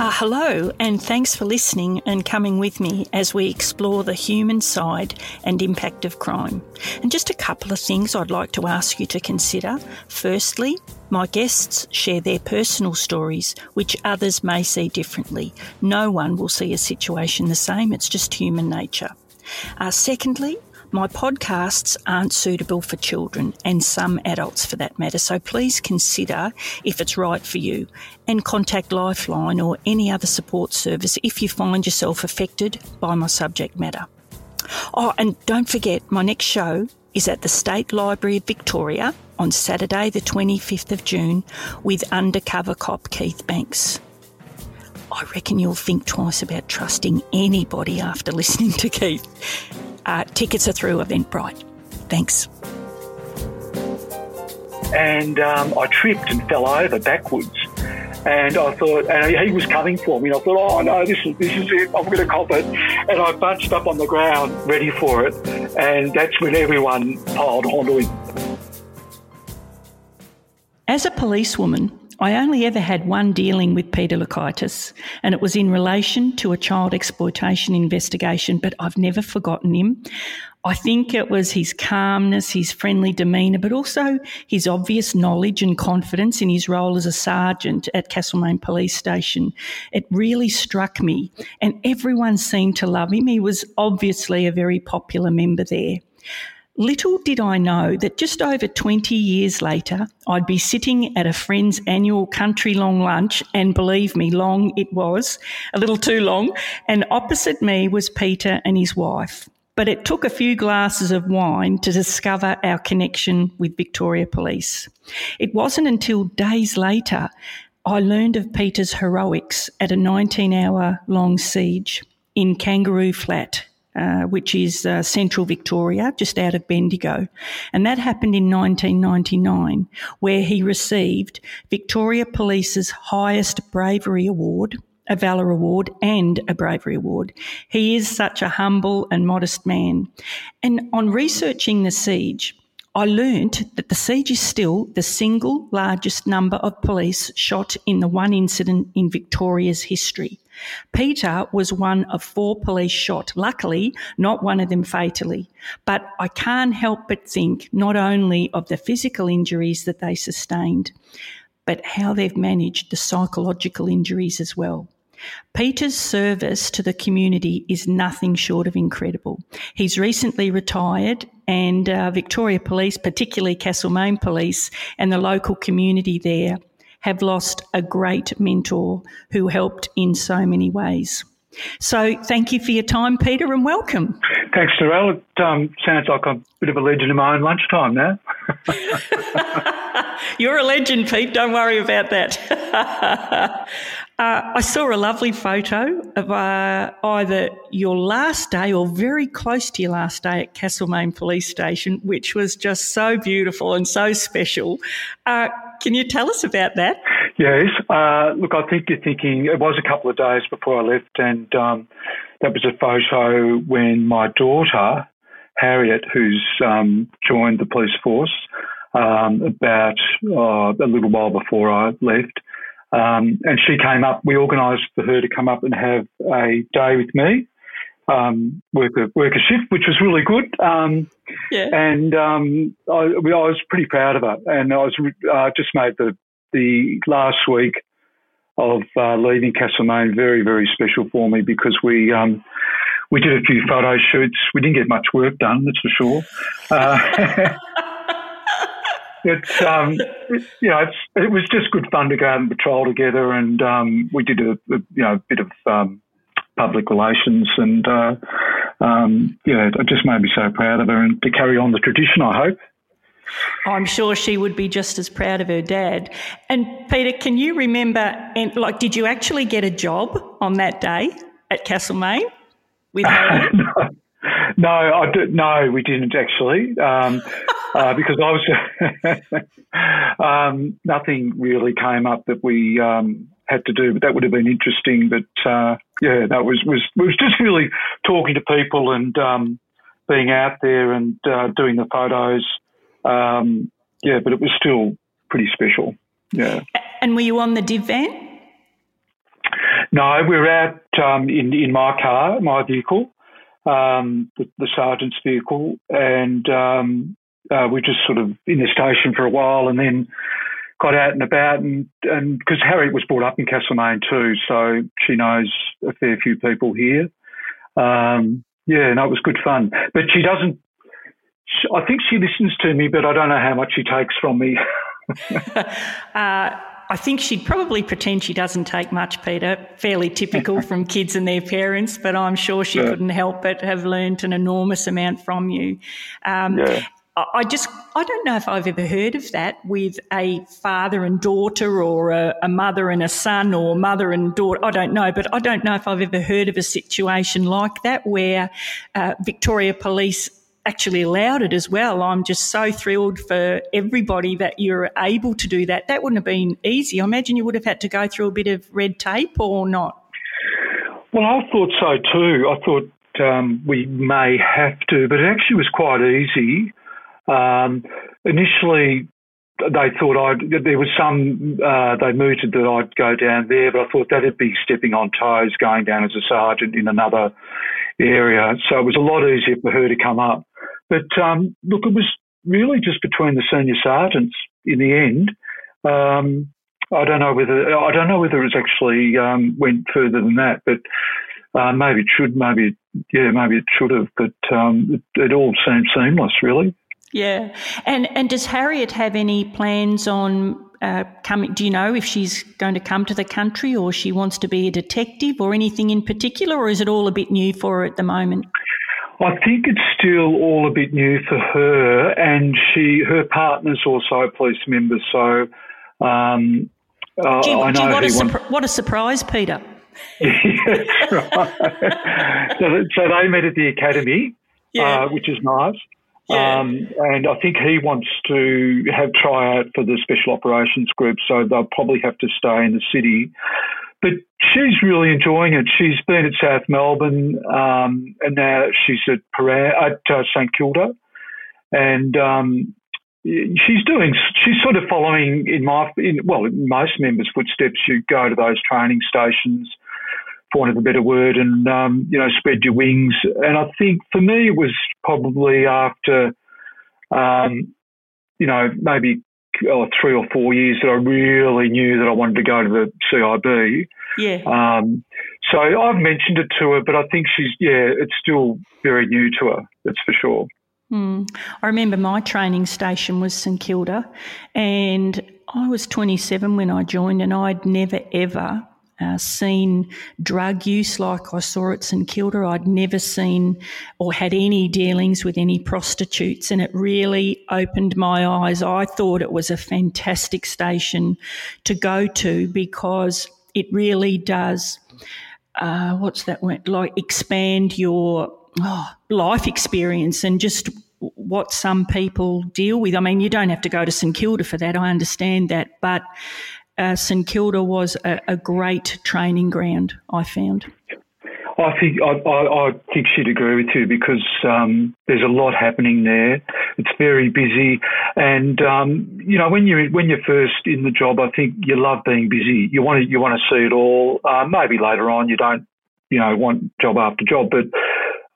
Uh, hello, and thanks for listening and coming with me as we explore the human side and impact of crime. And just a couple of things I'd like to ask you to consider. Firstly, my guests share their personal stories, which others may see differently. No one will see a situation the same, it's just human nature. Uh, secondly, my podcasts aren't suitable for children and some adults for that matter, so please consider if it's right for you and contact Lifeline or any other support service if you find yourself affected by my subject matter. Oh, and don't forget, my next show is at the State Library of Victoria on Saturday, the 25th of June, with undercover cop Keith Banks. I reckon you'll think twice about trusting anybody after listening to Keith. Uh, tickets are through Eventbrite. Thanks. And um, I tripped and fell over backwards. And I thought, and he was coming for me. And I thought, oh no, this is this is it. I'm going to cop it. And I bunched up on the ground, ready for it. And that's when everyone piled onto him. As a policewoman, I only ever had one dealing with Peter Lukaitis, and it was in relation to a child exploitation investigation, but I've never forgotten him. I think it was his calmness, his friendly demeanour, but also his obvious knowledge and confidence in his role as a sergeant at Castlemaine Police Station. It really struck me, and everyone seemed to love him. He was obviously a very popular member there. Little did I know that just over 20 years later, I'd be sitting at a friend's annual country long lunch, and believe me, long it was, a little too long, and opposite me was Peter and his wife. But it took a few glasses of wine to discover our connection with Victoria Police. It wasn't until days later I learned of Peter's heroics at a 19 hour long siege in Kangaroo Flat uh, which is uh, central Victoria, just out of Bendigo. And that happened in 1999, where he received Victoria Police's highest bravery award, a Valour Award, and a Bravery Award. He is such a humble and modest man. And on researching the siege, I learnt that the siege is still the single largest number of police shot in the one incident in Victoria's history. Peter was one of four police shot, luckily, not one of them fatally. But I can't help but think not only of the physical injuries that they sustained, but how they've managed the psychological injuries as well. Peter's service to the community is nothing short of incredible. He's recently retired, and uh, Victoria Police, particularly Castlemaine Police, and the local community there have lost a great mentor who helped in so many ways. So thank you for your time, Peter, and welcome. Thanks, Narelle. It um, sounds like I'm a bit of a legend in my own lunchtime now. You're a legend, Pete. Don't worry about that. Uh, I saw a lovely photo of uh, either your last day or very close to your last day at Castlemaine Police Station, which was just so beautiful and so special. Uh, can you tell us about that? Yes. Uh, look, I think you're thinking it was a couple of days before I left, and um, that was a photo when my daughter, Harriet, who's um, joined the police force um, about uh, a little while before I left, Um, and she came up. We organised for her to come up and have a day with me, um, work a work a shift, which was really good. Um, yeah. And um, I, I, was pretty proud of her. And I was uh, just made the the last week of uh, leaving Castlemaine very very special for me because we um, we did a few photo shoots. We didn't get much work done, that's for sure. Uh, it's um, it, you know, it's, it was just good fun to go out and patrol together, and um, we did a, a, you know a bit of um, public relations, and uh, um, yeah, it just made me so proud of her, and to carry on the tradition, I hope. I'm sure she would be just as proud of her dad. And Peter, can you remember? And like, did you actually get a job on that day at Castlemaine with Harry? no. No, I did, no, we didn't actually, um, uh, because I was um, nothing really came up that we um, had to do, but that would have been interesting. But uh, yeah, that was was was just really talking to people and um, being out there and uh, doing the photos. Um, yeah, but it was still pretty special. Yeah. And were you on the div van? No, we were out um, in in my car, my vehicle um, the, the, sergeant's vehicle, and um, uh, we just sort of in the station for a while, and then got out and about, and and because Harriet was brought up in Castlemaine too, so she knows a fair few people here. Um, yeah, no, it was good fun, but she doesn't. I think she listens to me, but I don't know how much she takes from me. uh, I think she'd probably pretend she doesn't take much, Peter. Fairly typical from kids and their parents, but I'm sure she yeah. couldn't help but have learnt an enormous amount from you. Um, yeah. I just, I don't know if I've ever heard of that with a father and daughter or a, a, mother and a son or mother and daughter. I don't know, but I don't know if I've ever heard of a situation like that where uh, Victoria Police actually allowed it as well. I'm just so thrilled for everybody that you're able to do that. That wouldn't have been easy. I imagine you would have had to go through a bit of red tape or not. Well, I thought so too. I thought um, we may have to, but it actually was quite easy. Um, initially, they thought I'd, there was some, uh, they mooted that I'd go down there, but I thought that'd be stepping on toes going down as a sergeant in another area. So it was a lot easier for her to come up. But um, look, it was really just between the senior sergeants in the end. Um, I don't know whether I don't know whether it actually um, went further than that, but uh, maybe it should. Maybe yeah, maybe it should have. But um, it, it all seemed seamless, really. Yeah, and and does Harriet have any plans on uh, coming? Do you know if she's going to come to the country, or she wants to be a detective, or anything in particular, or is it all a bit new for her at the moment? I think it's still all a bit new for her, and she her partner's also a police member. So, um, uh, gee, I know gee, what, a what a surprise, Peter. yes, right. so, so, they met at the academy, yeah. uh, which is nice. Yeah. Um, and I think he wants to have tryout for the special operations group, so they'll probably have to stay in the city. But she's really enjoying it. She's been at South Melbourne, um, and now she's at Prahran, at uh, St Kilda, and um, she's doing. She's sort of following in my, in, well, in most members' footsteps. You go to those training stations, for want of a better word, and um, you know, spread your wings. And I think for me, it was probably after, um, you know, maybe oh, three or four years that I really knew that I wanted to go to the CIB. Yeah. Um, so I've mentioned it to her, but I think she's, yeah, it's still very new to her, that's for sure. Mm. I remember my training station was St Kilda, and I was 27 when I joined, and I'd never ever uh, seen drug use like I saw at St Kilda. I'd never seen or had any dealings with any prostitutes, and it really opened my eyes. I thought it was a fantastic station to go to because it really does. Uh, what's that word? Like expand your oh, life experience and just what some people deal with. I mean, you don't have to go to St Kilda for that. I understand that, but uh, St Kilda was a, a, great training ground. I found. I think I, I, I, think she'd agree with you because um, there's a lot happening there. it's very busy, and um, you know when you're when you're first in the job, I think you love being busy. You want to you want to see it all. Uh, maybe later on you don't, you know, want job after job, but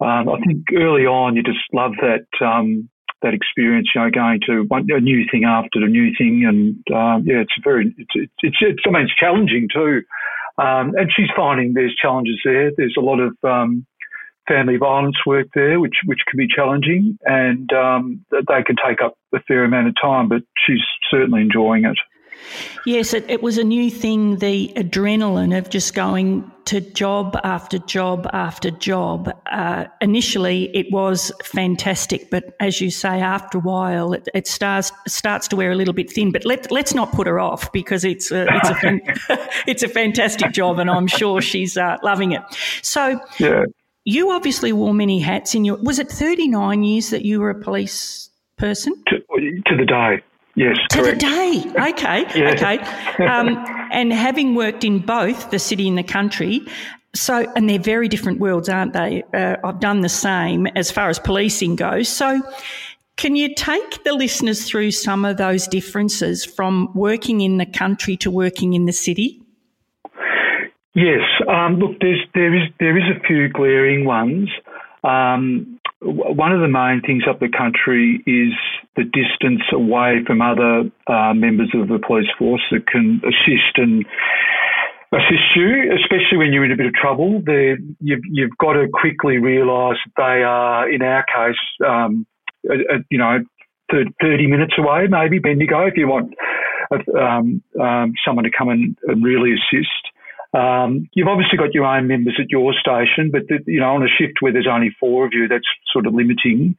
um, I think early on you just love that um, that experience. You know, going to one, a new thing after the new thing, and uh, yeah, it's very it's it's, it's, it's I mean it's challenging too. Um, and she's finding there's challenges there. There's a lot of um, family violence work there, which which can be challenging, and um, they can take up a fair amount of time. But she's certainly enjoying it. Yes, it, it, was a new thing, the adrenaline of just going to job after job after job. Uh, initially, it was fantastic, but as you say, after a while, it, it, starts starts to wear a little bit thin. But let, let's not put her off because it's a, it's a, it's a fantastic job, and I'm sure she's uh, loving it. So, yeah. You obviously wore many hats in your. Was it 39 years that you were a police person? To, to the day. Yes, to correct. the day. Okay, yeah. okay. Um, and having worked in both the city and the country, so and they're very different worlds, aren't they? Uh, I've done the same as far as policing goes. So, can you take the listeners through some of those differences from working in the country to working in the city? Yes. Um, look, there's there is there is a few glaring ones. Um, one of the main things up the country is the distance away from other uh, members of the police force that can assist and assist you, especially when you're in a bit of trouble. You've, you've got to quickly realise they are, in our case, um, you know, 30 minutes away, maybe Bendigo, if you want um, um, someone to come and really assist. Um, you've obviously got your own members at your station, but the, you know on a shift where there's only four of you, that's sort of limiting.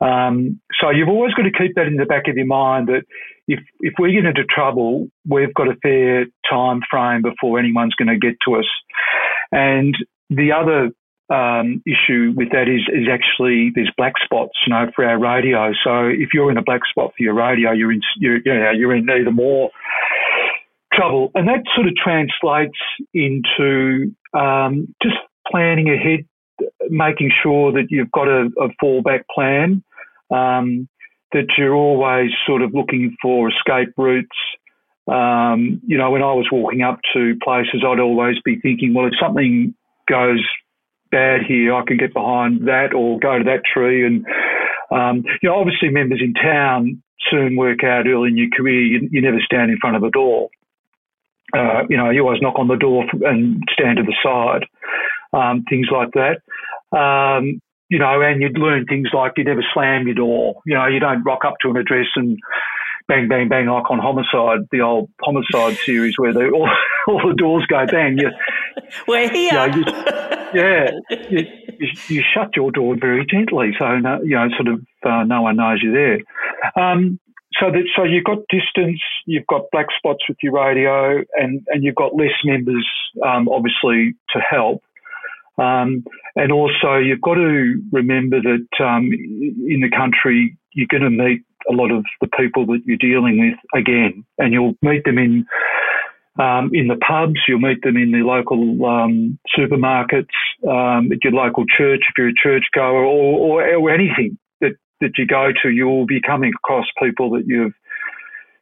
Um, so you've always got to keep that in the back of your mind that if if we get into trouble, we've got a fair time frame before anyone's going to get to us. And the other um, issue with that is is actually there's black spots, you know, for our radio. So if you're in a black spot for your radio, you're in you're, you know, you're in either more trouble. And that sort of translates into um, just planning ahead, making sure that you've got a, a fallback plan, um, that you're always sort of looking for escape routes. Um, you know, when I was walking up to places, I'd always be thinking, well, if something goes bad here, I can get behind that or go to that tree. And, um, you know, obviously members in town soon work out early in your career, you, you never stand in front of a door uh, you know, you always knock on the door and stand to the side, um, things like that. Um, you know, and you'd learn things like you never slam your door. You know, you don't rock up to an address and bang, bang, bang, like on Homicide, the old Homicide series where they, all, all the doors go bang. You, We're here. You know, you, yeah, you, you, shut your door very gently, so no, you know, sort of uh, no one knows you're there. Um, so that so you've got distance, you've got black spots with your radio, and and you've got less members, um, obviously, to help. Um, and also, you've got to remember that um, in the country, you're going to meet a lot of the people that you're dealing with again, and you'll meet them in um, in the pubs, you'll meet them in the local um, supermarkets, um, at your local church if you're a churchgoer, or, or, or anything that you go to, you will be coming across people that you've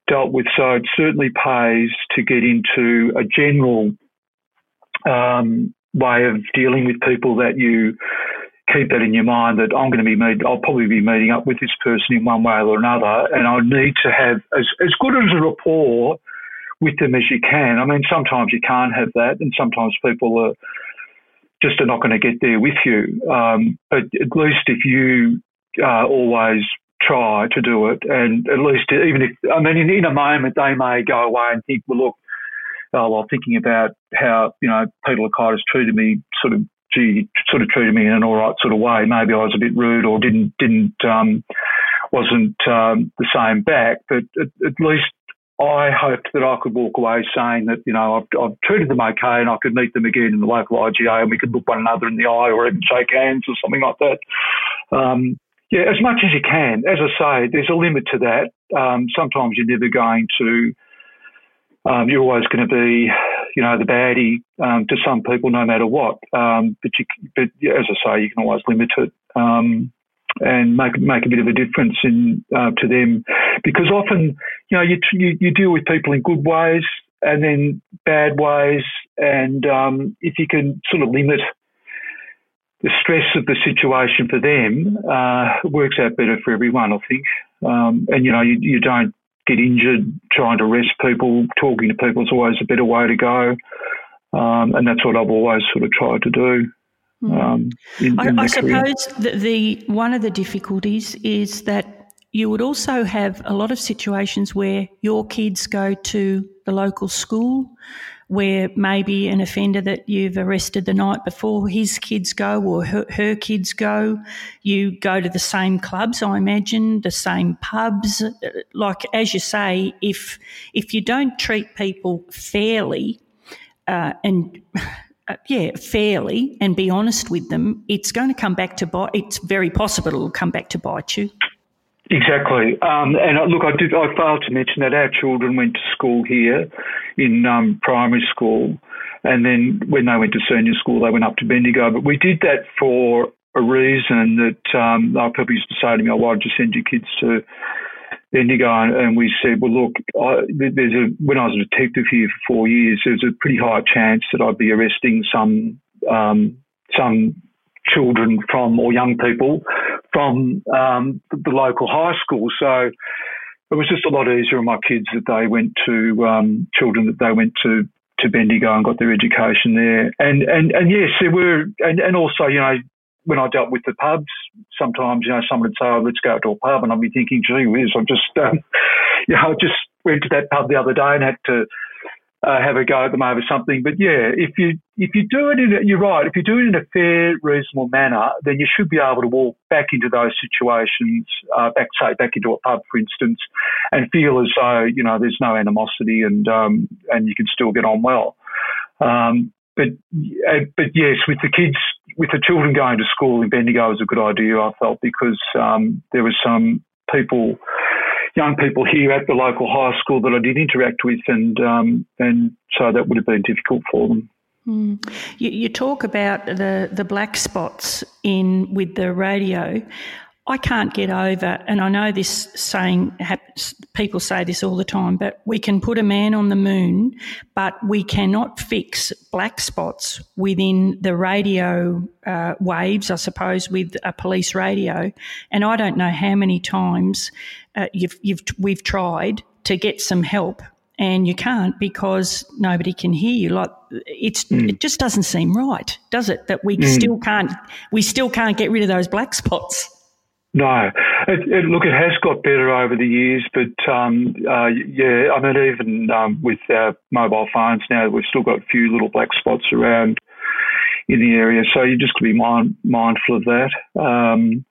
dealt with. So it certainly pays to get into a general um, way of dealing with people that you keep that in your mind that I'm going to be meet, I'll probably be meeting up with this person in one way or another, and I need to have as as good as a rapport with them as you can. I mean, sometimes you can't have that, and sometimes people are just are not going to get there with you. Um, but at least if you uh, always try to do it. And at least, even if, I mean, in, in, a moment, they may go away and think, well, look, oh, well, thinking about how, you know, Peter Lukaitis treated me, sort of, gee, sort of treated me in an all right sort of way. Maybe I was a bit rude or didn't, didn't, um, wasn't um, the same back. But at, at least I hoped that I could walk away saying that, you know, I've, I've, treated them okay and I could meet them again in the local IGA and we could look one another in the eye or even shake hands or something like that. Um, yeah, as much as you can. As I say, there's a limit to that. Um, sometimes you're never going to. Um, you're always going to be, you know, the baddie um, to some people, no matter what. Um, but you, but as I say, you can always limit it. Um, and make make a bit of a difference in uh, to them because often you know you, you, you deal with people in good ways and then bad ways and um, if you can sort of limit the stress of the situation for them uh, works out better for everyone I think. Um, and you know you, you don't get injured trying to arrest people. Talking to people is always a better way to go. Um, and that's what I've always sort of tried to do Hmm. Um, in, I, in I suppose the, the one of the difficulties is that you would also have a lot of situations where your kids go to the local school where maybe an offender that you've arrested the night before, his kids go or her, her, kids go. You go to the same clubs, I imagine, the same pubs. Like as you say, if if you don't treat people fairly, uh, and yeah, fairly and be honest with them, it's going to come back to bite. It's very possible it'll come back to bite you. Exactly. Um, and uh, look, I did. I failed to mention that our children went to school here in um, primary school, and then when they went to senior school, they went up to Bendigo. But we did that for a reason that um, people used to say to me, "Oh, why did you send your kids to Bendigo, and we said, well, look, I, there's a when I was a detective here for four years, there's a pretty high chance that I'd be arresting some um, some children from or young people from um, the, local high school. So it was just a lot easier on my kids that they went to um, children that they went to to Bendigo and got their education there. And and and yes, there were and, and also you know when I dealt with the pubs, sometimes, you know, someone would say, oh, let's go to a pub. And I'd be thinking, gee whiz, I just, um, you know, I just went to that pub the other day and had to uh, have a go at them over something. But yeah, if you, if you do it in a, you're right, if you do it in a fair, reasonable manner, then you should be able to walk back into those situations, uh, back, say, back into a pub, for instance, and feel as though, you know, there's no animosity and, um, and you can still get on well. Um, but uh, but yes, with the kids, with the children going to school in Bendigo was a good idea. I felt because um, there was some people, young people here at the local high school that I did interact with, and um, and so that would have been difficult for them. Mm. You, you, talk about the, the black spots in with the radio. I can't get over, and I know this saying, people say this all the time, but we can put a man on the moon, but we cannot fix black spots within the radio uh, waves, I suppose, with a police radio. And I don't know how many times uh, you've, you've, we've tried to get some help and you can't because nobody can hear you. Like it's, mm. it just doesn't seem right, does it? That we mm. still can't, we still can't get rid of those black spots. No, it, it, look, it has got better over the years, but um, uh, yeah, I mean, even um, with our mobile phones now, we've still got a few little black spots around in the area, so you just got to be mind, mindful of that. Um,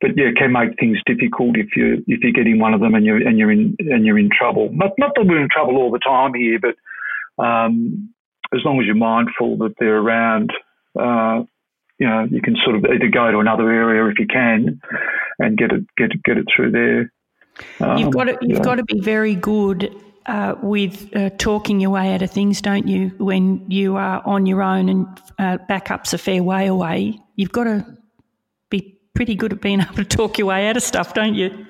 but yeah, it can make things difficult if you if you're getting one of them and you're and you're in and you're in trouble. Not not that we're in trouble all the time here, but um, as long as you're mindful that they're around. Uh, you know, you can sort of either go to another area if you can, and get it get it, get it through there. Um, you've got to you've yeah. got to be very good uh, with uh, talking your way out of things, don't you? When you are on your own and uh, backup's a fair way away, you've got to be pretty good at being able to talk your way out of stuff, don't you?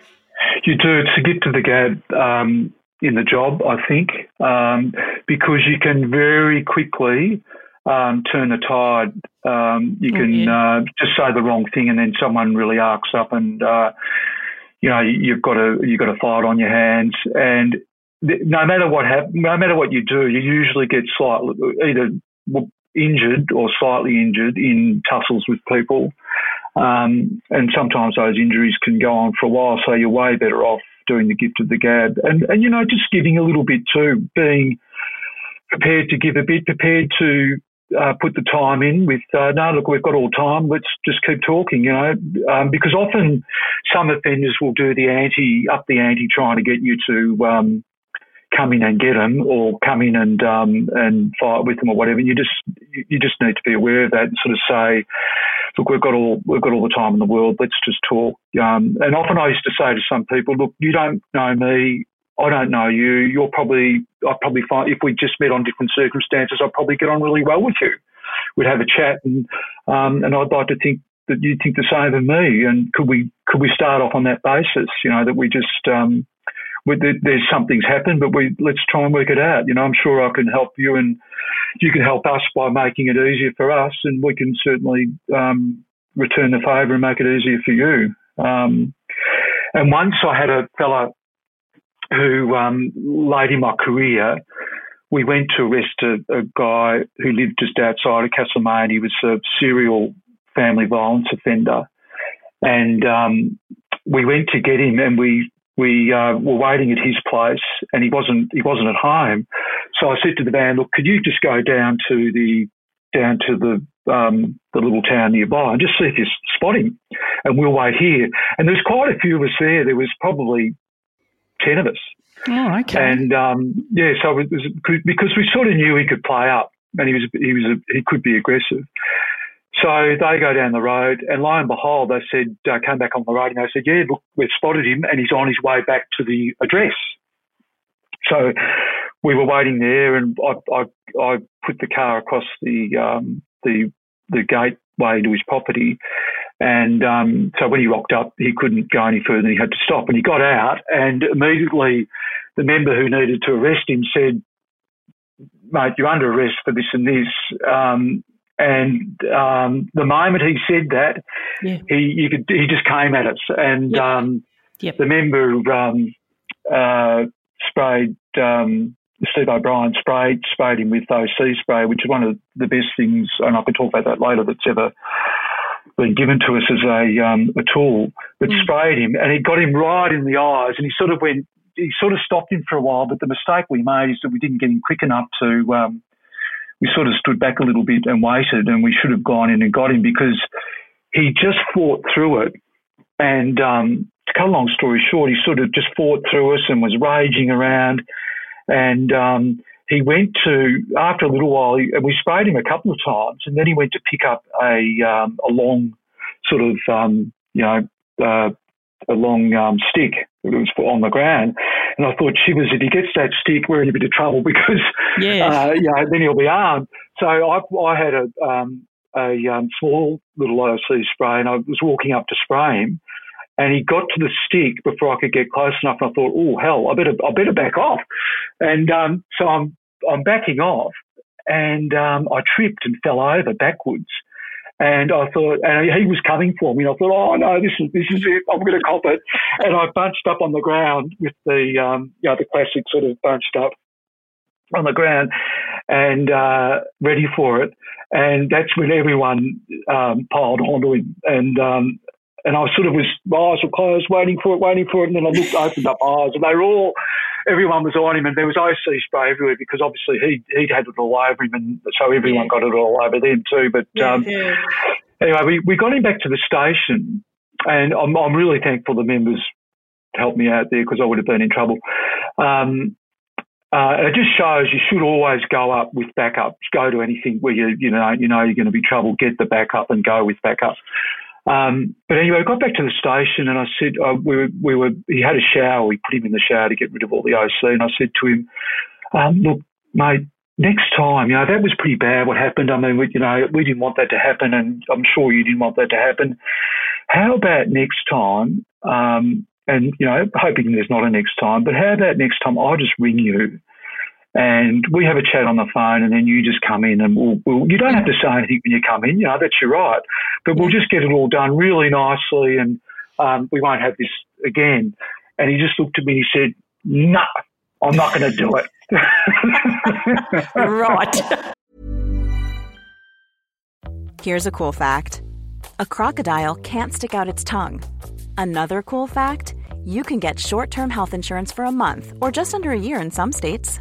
You do. It's a gift of the gab um, in the job, I think, um, because you can very quickly um, turn the tide. Um, you can yeah. uh, just say the wrong thing, and then someone really arcs up, and uh, you know you've got a you've got a fight on your hands. And th- no matter what hap- no matter what you do, you usually get slightly either injured or slightly injured in tussles with people. Um, and sometimes those injuries can go on for a while, so you're way better off doing the gift of the gab. And, and you know, just giving a little bit too, being prepared to give a bit, prepared to uh, put the time in with, uh, no, look, we've got all time, let's just keep talking, you know, um, because often some offenders will do the anti, up the ante, trying to get you to um, come in and get them or come in and um, and fight with them or whatever. You just you just need to be aware of that and sort of say, look, we've got all we've got all the time in the world. Let's just talk. Um, and often I used to say to some people, look, you don't know me. I don't know you. You're probably, I'd probably find, if we just met on different circumstances, I'd probably get on really well with you. We'd have a chat and, um, and I'd like to think that you think the same of me, and could we could we start off on that basis? You know, that we just um, there's something's happened, but we let's try and work it out. You know, I'm sure I can help you, and you can help us by making it easier for us, and we can certainly um, return the favour and make it easier for you. Um, and once I had a fellow who, um, late in my career, we went to arrest a, a, guy who lived just outside of Castlemaine. He was a serial family violence offender, and um, we went to get him, and we we uh, were waiting at his place, and he wasn't he wasn't at home. So I said to the van, "Look, could you just go down to the down to the um, the little town nearby and just see if you spot him, and we'll wait here." And there's quite a few of us there. There was probably ten of us. Oh, okay. And um, yeah, so it was because we sort of knew he could play up, and he was he was a, he could be aggressive. So they go down the road, and lo and behold, they said, uh, came back on the road, and they said, yeah, look, we've spotted him, and he's on his way back to the address. So we were waiting there, and I, I, I put the car across the um, the the gateway to his property, and um, so when he rocked up, he couldn't go any further, and he had to stop, and he got out, and immediately the member who needed to arrest him said, "Mate, you're under arrest for this and this." Um, and um, the moment he said that, yeah. he could, he just came at us, and yep. Um, yep. the member um, uh, sprayed um, Steve O'Brien sprayed sprayed him with OC spray, which is one of the best things, and I can talk about that later. That's ever been given to us as a um, a tool. that mm. sprayed him, and it got him right in the eyes, and he sort of went. He sort of stopped him for a while, but the mistake we made is that we didn't get him quick enough to um, we sort of stood back a little bit and waited, and we should have gone in and got him because he just fought through it. And um, to cut a long story short, he sort of just fought through us and was raging around. And um, he went to after a little while, we sprayed him a couple of times, and then he went to pick up a um, a long sort of um, you know uh, a long um, stick that was on the ground. And I thought, she was if he gets that stick, we're in a bit of trouble because, yeah. uh, you know, then he'll be armed. So I, I had a, um, a um, small little OC spray and I was walking up to spray him. And he got to the stick before I could get close enough. And I thought, oh hell, I better, I better back off. And um, so I'm, I'm backing off, and um, I tripped and fell over backwards. And I thought, and he was coming for me. And I thought, oh no, this is this is it. I'm going to cop it. And I bunched up on the ground with the, um, you know, the classic sort of bunched up on the ground and uh, ready for it. And that's when everyone um, piled onto him. And um, and I sort of was, my eyes were closed, waiting for it, waiting for it. And then I looked, opened up my eyes, and they were all, everyone was on him, and there was OC spray everywhere because obviously he he'd had it all over him, and so everyone yeah. got it all over them too. But yeah, um, yeah. anyway, we, we got him back to the station, and I'm I'm really thankful the members helped me out there because I would have been in trouble. Um, uh, it just shows you should always go up with backups. Go to anything where you you know you know you're going to be trouble. Get the backup and go with backup. Um, but anyway, I got back to the station and I said, uh, we, were, we were, he had a shower. We put him in the shower to get rid of all the OC. And I said to him, um, look, mate, next time, you know, that was pretty bad what happened. I mean, we, you know, we didn't want that to happen and I'm sure you didn't want that to happen. How about next time, um, and, you know, hoping there's not a next time, but how about next time I just ring you and we have a chat on the phone, and then you just come in, and we'll, we'll, you don't have to say anything when you come in. You know that's your right, but we'll just get it all done really nicely, and um, we won't have this again. And he just looked at me and he said, "No, I'm not going to do it." right. Here's a cool fact: a crocodile can't stick out its tongue. Another cool fact: you can get short-term health insurance for a month or just under a year in some states.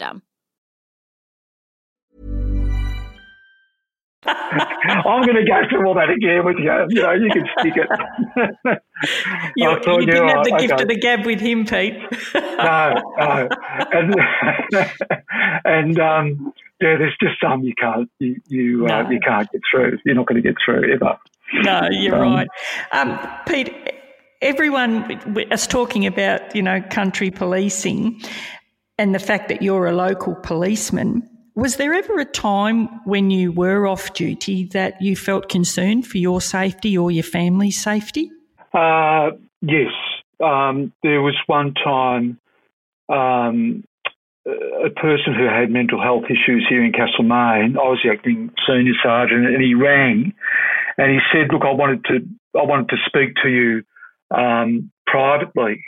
I'm going to go through all that again with you. You know, you can stick it. you, you didn't yeah, have the gift okay. of the gab with him, Pete. no, no. And, and um, yeah, there's just some you can't you you, uh, you can't get through. You're not going to get through ever. No, you're Um, right. Um, Pete, everyone is talking about, you know, country policing and the fact that you're a local policeman. Was there ever a time when you were off duty that you felt concerned for your safety or your family's safety? Uh, yes, um, there was one time um, a person who had mental health issues here in Castlemaine. I was the acting senior sergeant, and he rang and he said, "Look, I wanted to, I wanted to speak to you um, privately."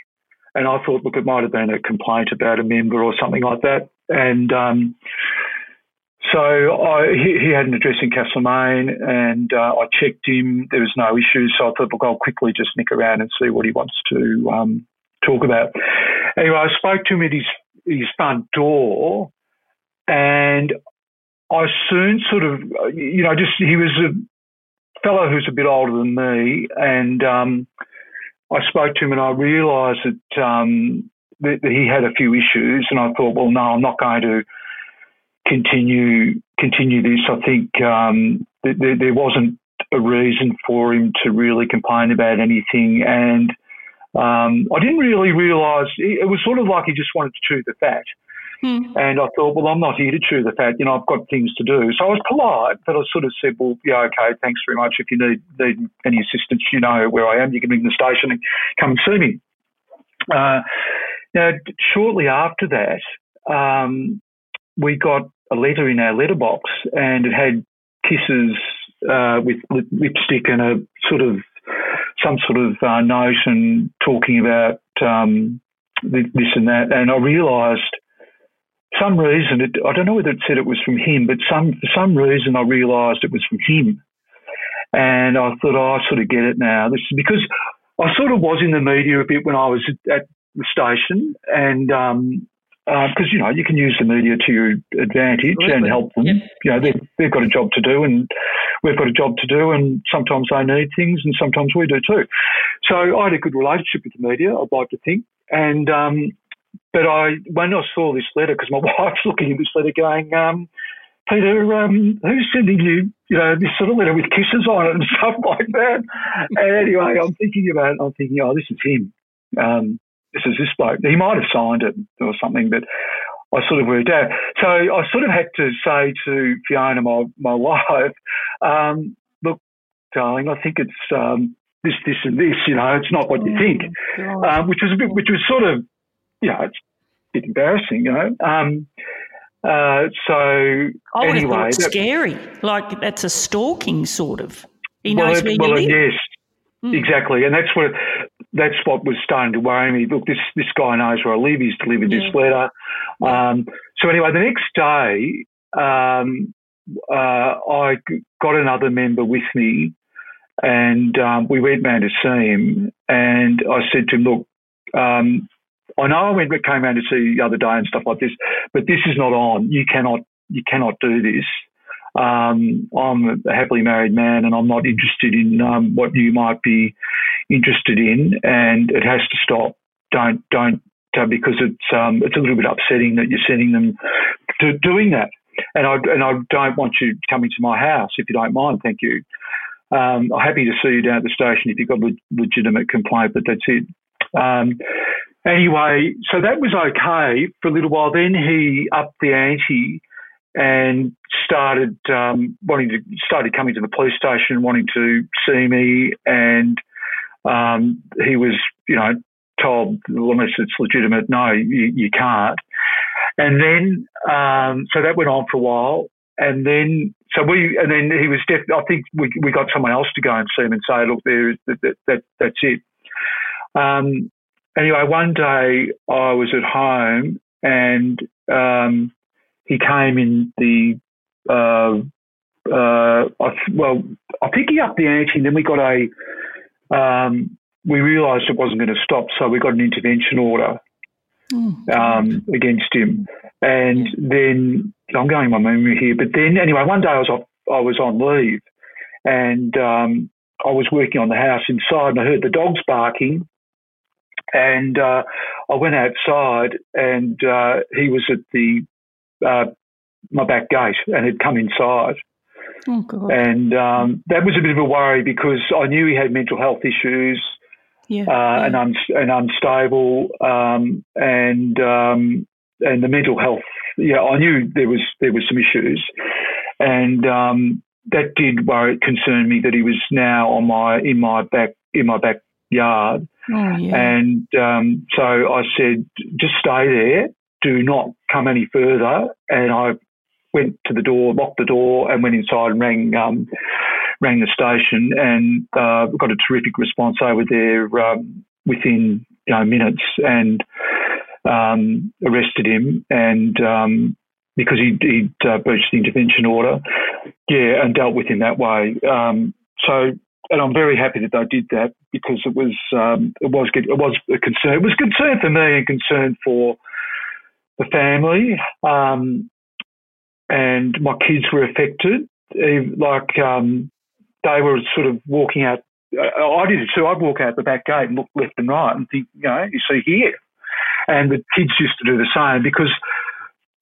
And I thought, look, it might have been a complaint about a member or something like that. And um, so I, he, he had an address in Castlemaine, and uh, I checked him. There was no issues, so I thought, look, I'll quickly just nick around and see what he wants to um, talk about. Anyway, I spoke to him at his his front door, and I soon sort of, you know, just he was a fellow who's a bit older than me, and um, I spoke to him, and I realised that, um, that that he had a few issues, and I thought, well, no, I'm not going to continue continue this. I think um, th- there, there wasn't a reason for him to really complain about anything, and um, I didn't really realise it was sort of like he just wanted to chew the fat. And I thought, well, I'm not here to chew the fat. You know, I've got things to do. So I was polite, but I sort of said, well, yeah, okay, thanks very much. If you need, need any assistance, you know where I am. You can ring the station and come and see me. Uh, now, shortly after that, um, we got a letter in our letterbox, and it had kisses uh, with lip- lipstick and a sort of some sort of uh, note and talking about um, this and that. And I realised some reason it, I don't know whether it said it was from him, but some for some reason I realised it was from him, and I thought, oh, I sort of get it now. This is because I sort of was in the media a bit when I was at, the station, and because you know you can use the media to your advantage and help them. Yep. You know they've, they've got a job to do, and we've got a job to do, and sometimes they need things, and sometimes we do too. So I had a good relationship with the media, I'd like to think, and um, but I when I saw this letter, because my wife's looking at this letter, going, um, Peter, um, who's sending you, you know, this sort of letter with kisses on it and stuff like that? and anyway, I'm thinking about it. I'm thinking, oh, this is him. Um, this is this bloke. He might have signed it or something, but I sort of worked out. So I sort of had to say to Fiona, my my wife, um, look, darling, I think it's um, this, this, and this. You know, it's not what you think, um, which was a bit, which was sort of, you know, it's a bit embarrassing, you know. Um, uh, so I would anyway, have thought that- scary. Like that's a stalking sort of. He well, knows where well, you live. yes, exactly, and that's what that's what was starting to worry me. Look, this this guy knows where I live. He's delivered this letter. Um, so anyway, the next day, um, uh, I got another member with me, and um, we went round to see him. And I said to him, "Look, um, I know I went came round to see the other day and stuff like this, but this is not on. You cannot you cannot do this. Um, I'm a happily married man, and I'm not interested in um, what you might be interested in, and it has to stop. Don't don't uh, because it's um, it's a little bit upsetting that you're sending them to doing that. And I and I don't want you coming to my house if you don't mind. Thank you. Um, I'm happy to see you down at the station if you've got a legitimate complaint, but that's it. Um, anyway, so that was okay for a little while. Then he upped the ante and started um, wanting to started coming to the police station, wanting to see me, and um, he was, you know, told unless it's legitimate, no, you, you can't. And then, um, so that went on for a while. And then, so we, and then he was, def- I think we, we got someone else to go and see him and say, look, there, that, that, that that's it. Um, anyway, one day I was at home and, um, he came in the, uh, uh, I, well, I think he upped the ante and then we got a, um, we realised it wasn't going to stop, so we got an intervention order oh, um, against him. And then I'm going my memory here, but then anyway, one day I was off, I was on leave, and um, I was working on the house inside, and I heard the dogs barking, and uh, I went outside, and uh, he was at the uh, my back gate and had come inside. Oh, and um, that was a bit of a worry because I knew he had mental health issues yeah, uh, yeah. And, un- and unstable, um, and um, and the mental health. Yeah, I knew there was there was some issues, and um, that did worry concern me that he was now on my in my back in my backyard. Oh, yeah. And um, so I said, just stay there. Do not come any further. And I went to the door, locked the door, and went inside and rang um, rang the station and uh, got a terrific response over there um, within you know, minutes and um, arrested him and um, because he, he'd uh, breached the intervention order, yeah, and dealt with him that way. Um, so, and I'm very happy that they did that because it was um, it was it was a concern. It was concern for me and concern for the family. Um, and my kids were affected. Like um, they were sort of walking out. I did it too. I'd walk out the back gate and look left and right and think, you know, you see here. And the kids used to do the same because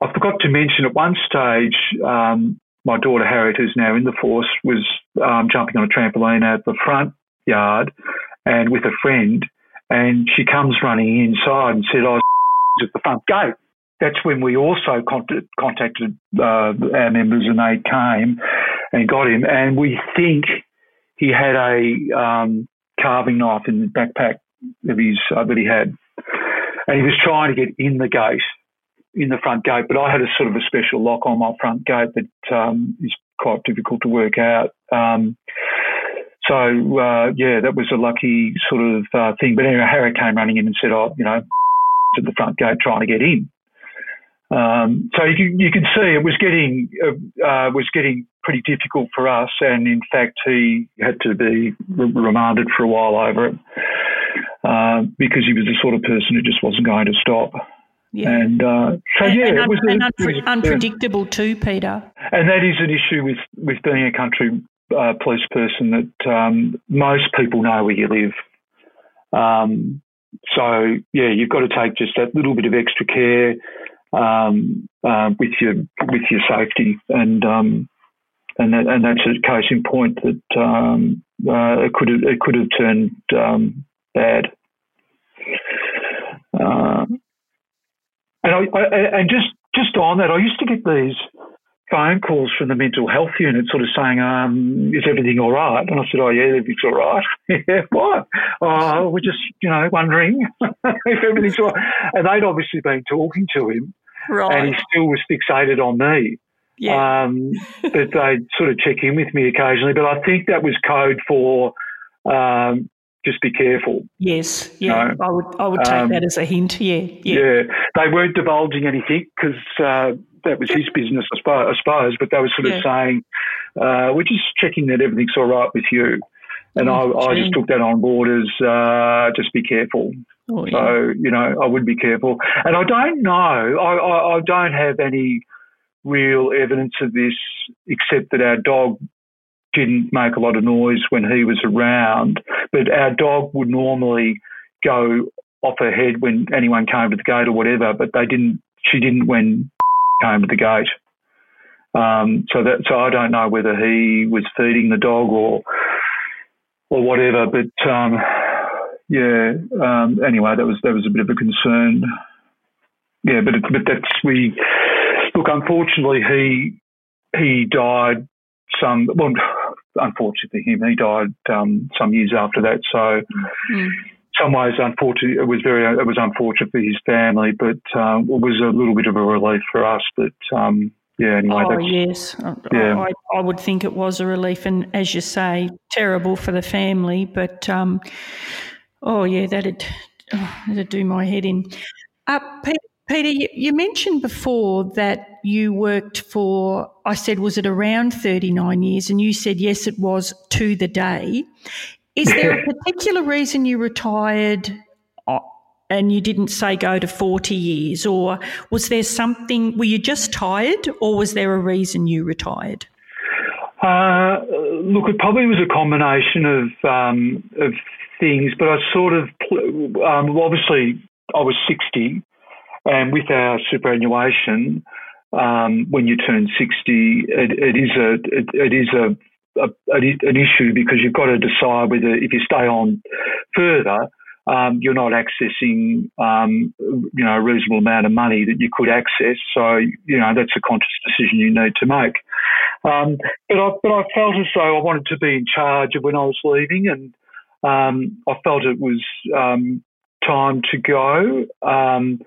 I forgot to mention at one stage, um, my daughter Harriet, who's now in the force, was um, jumping on a trampoline at the front yard and with a friend. And she comes running inside and said, I was at the front gate that's when we also contacted uh, our members and they came and got him. And we think he had a um, carving knife in the backpack of his uh, that he had, and he was trying to get in the gate, in the front gate. But I had a sort of a special lock on my front gate that um, is quite difficult to work out. Um, so uh, yeah, that was a lucky sort of uh, thing. But anyway, Harry came running in and said, "Oh, you know." at the front gate trying to get in. Um, so you, you can see it was getting uh, uh, was getting pretty difficult for us, and in fact he had to be re- remanded for a while over it uh, because he was the sort of person who just wasn't going to stop. Yeah. And uh, so yeah, and, it was, and was unpredictable too, Peter. And that is an issue with with being a country uh, police person that um, most people know where you live. Um, so yeah, you've got to take just that little bit of extra care um, uh, with your with your safety, and um, and that, and that's a case in point that um, uh, it could have it could have turned um, bad. And I, I, and just just on that, I used to get these phone calls from the mental health unit, sort of saying, um, "Is everything all right?" And I said, "Oh yeah, everything's all right." yeah, what? Oh, we're just you know wondering if everything's all right. And they'd obviously been talking to him, Right. And he still was fixated on me. Yeah. Um, but they'd sort of check in with me occasionally. But I think that was code for um, just be careful. Yes, yeah, you know? I would I would take um, that as a hint. Yeah, yeah, yeah. They weren't divulging anything because uh, that was his business, I suppose. I suppose but they were sort yeah. of saying, uh, "We're just checking that everything's all right with you." And oh, I, I, just took that on board as uh, just be careful. Oh, yeah. So you know, I would be careful. And I don't know. I, I, I don't have any real evidence of this, except that our dog didn't make a lot of noise when he was around. But our dog would normally go off her head when anyone came to the gate or whatever, but they didn't. She didn't when came to the gate. Um, so that so I don't know whether he was feeding the dog or or whatever. But um, yeah. Um, anyway, that was that was a bit of a concern. Yeah, but it, but that's we look. Unfortunately, he he died some well. Unfortunately, him he died um, some years after that. So. Mm some ways, unfortunately, it was very it was unfortunate for his family, but um, it was a little bit of a relief for us. But um, yeah, anyway. Oh yes, yeah. I, I, would think it was a relief, and as you say, terrible for the family. But um, oh yeah, that'd oh, that'd do my head in. Uh, Peter, Peter, you, you mentioned before that you worked for. I said, was it around thirty nine years? And you said yes, it was to the day. Is there a particular reason you retired uh, and you didn't say go to 40 years? Or was there something, were you just tired or was there a reason you retired? Uh, look, it probably was a combination of, um, of things, but I sort of, um, obviously, I was 60, and with our superannuation, um, when you turn 60, it, it is a it, it is a a, an issue because you've got to decide whether if you stay on further, um, you're not accessing, um, you know, a reasonable amount of money that you could access. So, you know, that's a conscious decision you need to make. Um, but I, but I felt as though I wanted to be in charge of when I was leaving, and um, I felt it was um, time to go. Um,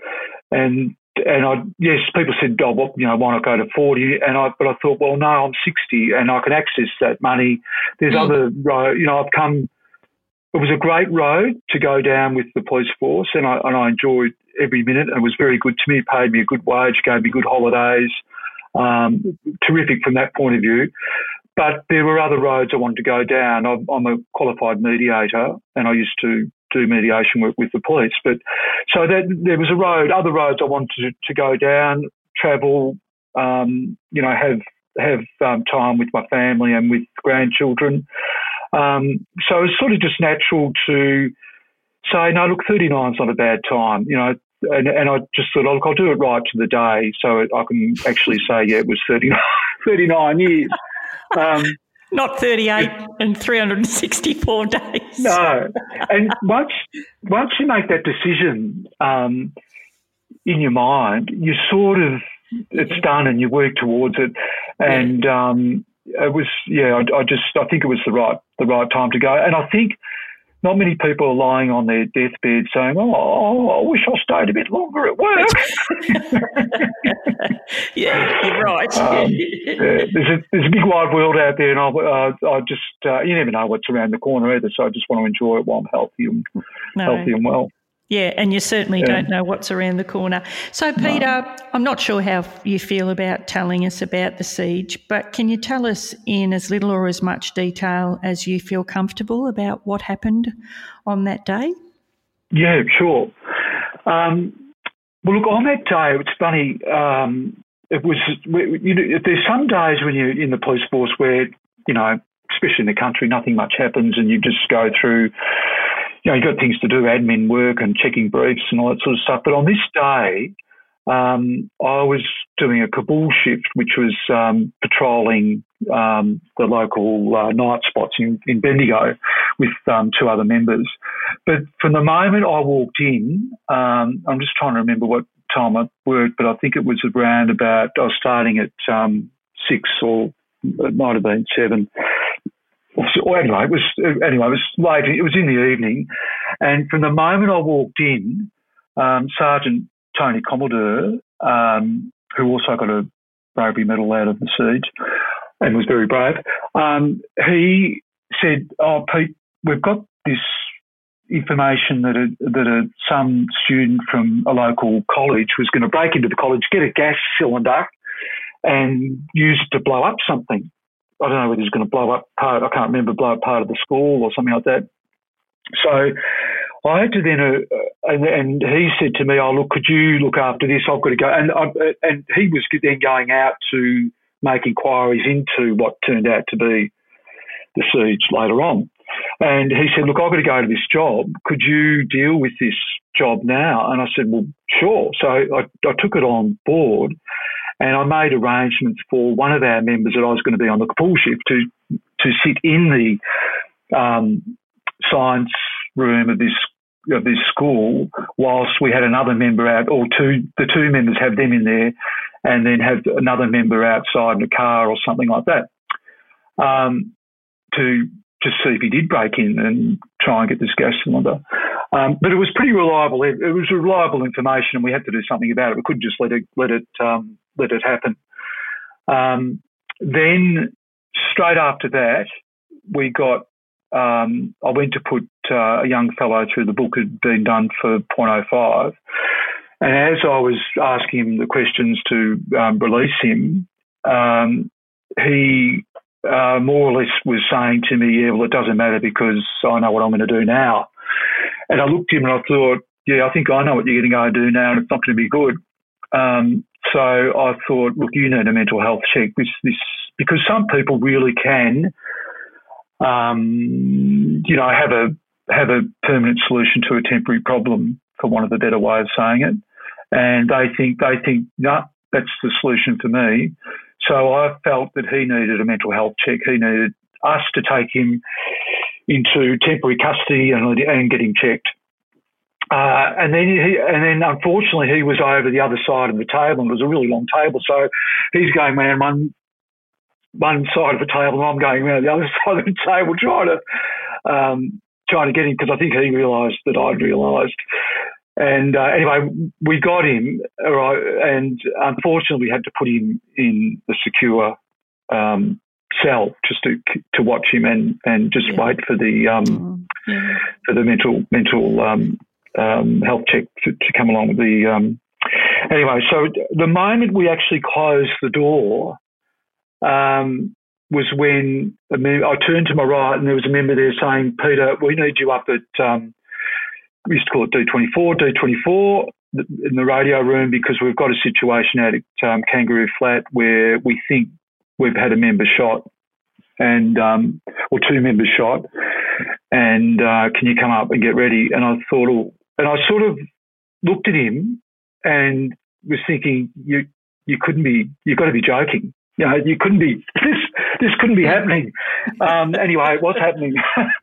and and I yes, people said, "Oh, well, you know, why not go to 40? And I, but I thought, well, no, I'm 60, and I can access that money. There's mm. other road, you know, I've come. It was a great road to go down with the police force, and I and I enjoyed every minute. And it was very good to me. It paid me a good wage, gave me good holidays. Um, terrific from that point of view. But there were other roads I wanted to go down. I'm, I'm a qualified mediator, and I used to do mediation work with the police. But so that there was a road, other roads I wanted to, to go down, travel, um, you know, have have um, time with my family and with grandchildren. Um, so it's sort of just natural to say, no, look, 39 is not a bad time, you know. And, and I just thought, oh, look, I'll do it right to the day so I can actually say, yeah, it was 39, 39 years. Um, not 38 and 364 days. No. And once, once you make that decision um, in your mind, you sort of, it's done and you work towards it. And um, it was, yeah, I, I just, I think it was the right, the right time to go. And I think not many people are lying on their deathbed saying, "Oh, I wish I stayed a bit longer at work." yeah, you're right. Um, yeah, there's a there's a big wide world out there, and I uh, I just uh, you never know what's around the corner either. So I just want to enjoy it while I'm healthy and no. healthy and well. Yeah, and you certainly yeah. don't know what's around the corner. So, Peter, no. I'm not sure how you feel about telling us about the siege, but can you tell us in as little or as much detail as you feel comfortable about what happened on that day? Yeah, sure. Um, well, look, on that day, it's funny. Um, it was you know, there's some days when you're in the police force where you know, especially in the country, nothing much happens, and you just go through you know, you've got things to do, admin work and checking briefs and all that sort of stuff. But on this day, um, I was doing a Kabul shift, which was um, patrolling um, the local uh, night spots in, in Bendigo with um, two other members. But from the moment I walked in, um, I'm just trying to remember what time I worked, but I think it was around about, I was starting at um, six or it might have been seven well, anyway, it was anyway. It was late. It was in the evening, and from the moment I walked in, um, Sergeant Tony Commodore, um, who also got a bravery medal out of the siege and was very brave, um, he said, "Oh, Pete, we've got this information that a, that a, some student from a local college was going to break into the college, get a gas cylinder." and use it to blow up something. I don't know whether he's going to blow up part. I can't remember blow up part of the school or something like that. So I had to then, uh, and, and, he said to me, "Oh, look, could you look after this? I've got to go." And I, and he was then going out to make inquiries into what turned out to be the siege later on. And he said, "Look, I've got to go to this job. Could you deal with this job now?" And I said, "Well, sure." So I, I took it on board, and I made arrangements for one of our members that I was going to be on the pool shift to to sit in the um, science room of this of this school, whilst we had another member out, or two, the two members have them in there, and then have another member outside in a car or something like that, um, to just see if he did break in and try and get this gas cylinder. Um, but it was pretty reliable. It, it, was reliable information, and we had to do something about it. We couldn't just let it let it um, let it happen. Um, then straight after that, we got um, I went to put uh, a young fellow through the book had been done for 0.05. And as I was asking him the questions to um, release him, um, he uh, more or less was saying to me, Yeah, well, it doesn't matter because I know what I'm going to do now. And I looked at him and I thought, Yeah, I think I know what you're going to go and do now, and it's not going to be good. Um, so I thought, look, you need a mental health check. This, this, because some people really can um, you know, have a have a permanent solution to a temporary problem, for one of the better way of saying it. And they think they think no, that's the solution for me. So I felt that he needed a mental health check. He needed us to take him into temporary custody and, and get him checked. Uh, and then he, and then unfortunately he was over the other side of the table and it was a really long table. So he's going around one one side of the table and I'm going around the other side of the table trying to um, trying to get him because I think he realised that I'd realised. And uh, anyway, we got him, right, and unfortunately, we had to put him in the secure um, cell just to to watch him and, and just yeah. wait for the um, mm-hmm. for the mental mental um, um, health check to, to, come along with the. Um, anyway, so the moment we actually closed the door, um, was when I turned to my right and there was a member there saying, Peter, we need you up at, um, we used to call it D24, D24 in the radio room because we've got a situation out at um, Kangaroo Flat where we think we've had a member shot and um, or two members shot and uh, can you come up and get ready and I thought oh, and I sort of looked at him and was thinking you you couldn't be you've got to be joking you know, you couldn't be this. This couldn't be happening. Um, anyway, it was happening.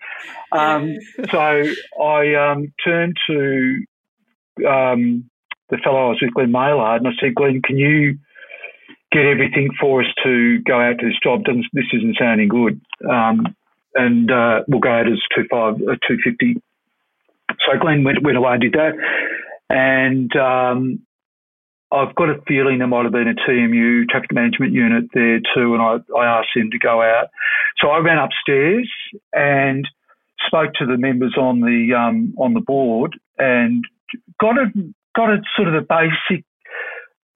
um, so I um, turned to um, the fellow I was with, Glenn Maillard, and I said, Glenn, can you get everything for us to go out to this job? Doesn't, this isn't sounding good. Um, and uh, we'll go out as two five, uh, two fifty. So Glenn went, went away and did that, and um, I've got a feeling there might have been a TMU traffic management unit there too, and I, I asked him to go out. So I ran upstairs and spoke to the members on the um, on the board and got a got a sort of a basic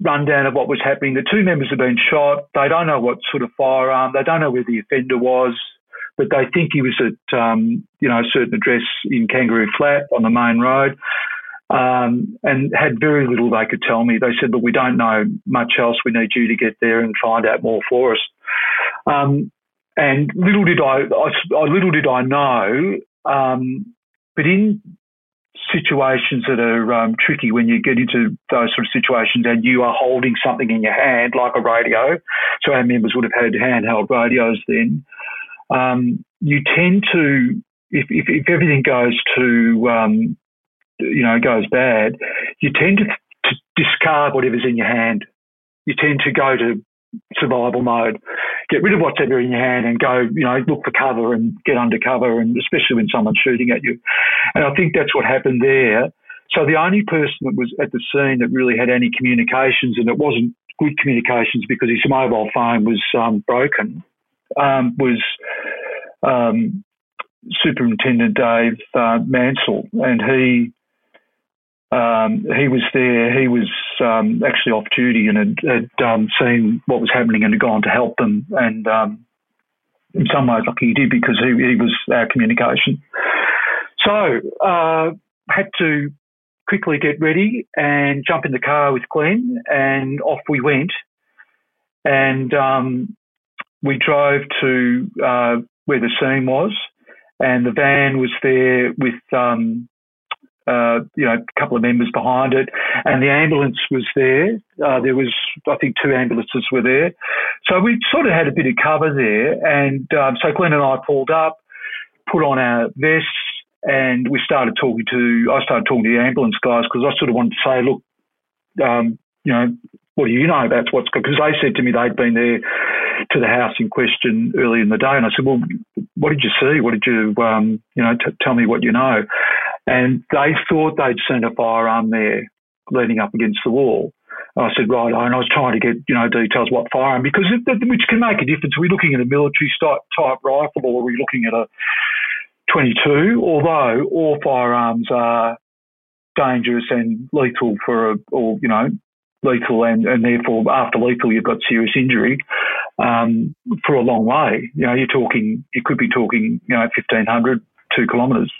rundown of what was happening. The two members have been shot. They don't know what sort of firearm. They don't know where the offender was, but they think he was at um, you know a certain address in Kangaroo Flat on the main road um, and had very little they could tell me. They said, "Look, we don't know much else. We need you to get there and find out more for us." Um, and little did I, I, little did I know, um, but in situations that are um, tricky when you get into those sort of situations and you are holding something in your hand like a radio, so our members would have had handheld radios then. Um, you tend to, if, if, if everything goes to um, you know goes bad, you tend to, to discard whatever's in your hand. You tend to go to survival mode, get rid of what's ever in your hand and go, you know, look for cover and get under cover, and especially when someone's shooting at you. And I think that's what happened there. So the only person that was at the scene that really had any communications, and it wasn't good communications because his mobile phone was um, broken, um, was um, Superintendent Dave uh, Mansell, and he um, he was there. He was um, actually off duty and had, had um, seen what was happening and had gone to help them. And um, in some ways, lucky he did because he, he was our communication. So uh, had to quickly get ready and jump in the car with Glenn, and off we went. And um, we drove to uh, where the scene was, and the van was there with um, uh, you know, a couple of members behind it, and the ambulance was there. Uh, there was, I think, two ambulances were there, so we sort of had a bit of cover there. And um, so Glenn and I pulled up, put on our vests, and we started talking to. I started talking to the ambulance guys because I sort of wanted to say, look, um, you know, what do you know about what's because they said to me they'd been there to the house in question early in the day, and I said, well, what did you see? What did you, um, you know, t- tell me what you know? And they thought they'd seen a firearm there leaning up against the wall. I said, right, and I was trying to get, you know, details what firearm, because it, which can make a difference. Are we looking at a military type rifle or are we looking at a 22? Although all firearms are dangerous and lethal for a, or, you know, lethal and, and therefore after lethal you've got serious injury um, for a long way. You know, you're talking, you could be talking, you know, 1500, two kilometres.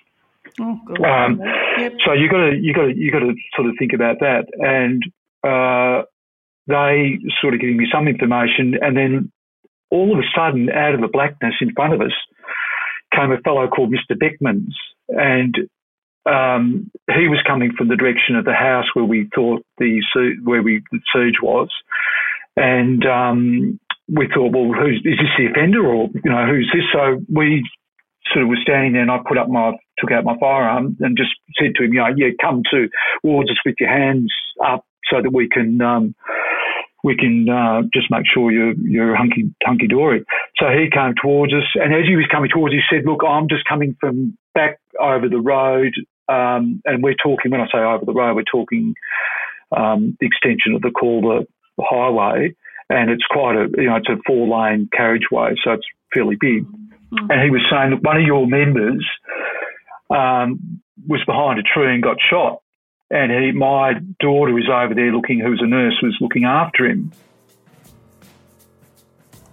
Oh, um, yep. So you got to you got to you got to sort of think about that, and uh, they sort of giving me some information, and then all of a sudden, out of the blackness in front of us, came a fellow called Mr. Beckmans, and um, he was coming from the direction of the house where we thought the where we the siege was, and um, we thought, well, who's is this the offender, or you know, who's this? So we sort of was standing there and I put up my, took out my firearm and just said to him, you know, yeah, come towards us with your hands up so that we can, um, we can uh, just make sure you're, you're hunky, hunky dory. So he came towards us, and as he was coming towards he said, Look, I'm just coming from back over the road, um, and we're talking, when I say over the road, we're talking um, the extension of the Calder highway, and it's quite a, you know, it's a four lane carriageway, so it's fairly big. Mm. And he was saying that one of your members um, was behind a tree and got shot. And he, my daughter was over there looking, who was a nurse, was looking after him.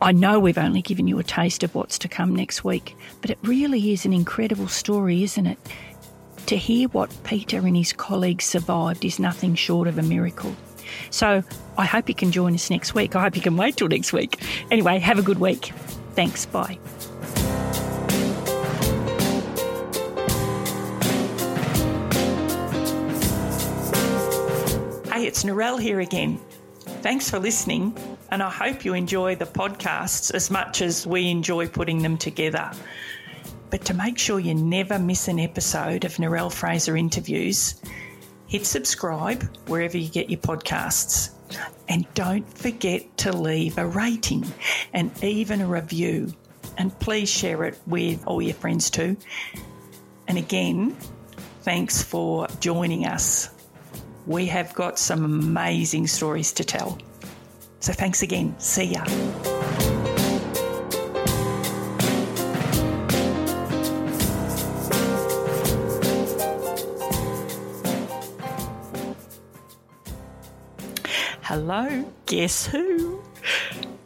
I know we've only given you a taste of what's to come next week, but it really is an incredible story, isn't it? To hear what Peter and his colleagues survived is nothing short of a miracle. So I hope you can join us next week. I hope you can wait till next week. Anyway, have a good week. Thanks. Bye. Hey, it's Narelle here again. Thanks for listening, and I hope you enjoy the podcasts as much as we enjoy putting them together. But to make sure you never miss an episode of Narelle Fraser interviews, hit subscribe wherever you get your podcasts. And don't forget to leave a rating and even a review. And please share it with all your friends too. And again, thanks for joining us we have got some amazing stories to tell. So thanks again. See ya. Hello, guess who?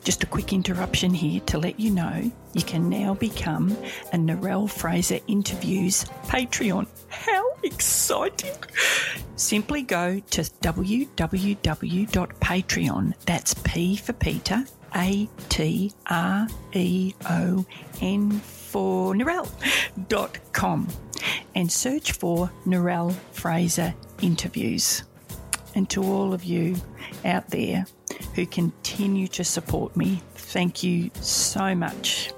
Just a quick interruption here to let you know you can now become a Narelle Fraser Interviews Patreon. How exciting! Simply go to www.patreon, that's P for Peter, A T R E O N for Narelle.com and search for Narelle Fraser Interviews. And to all of you out there, who continue to support me. Thank you so much.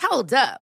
Hold up.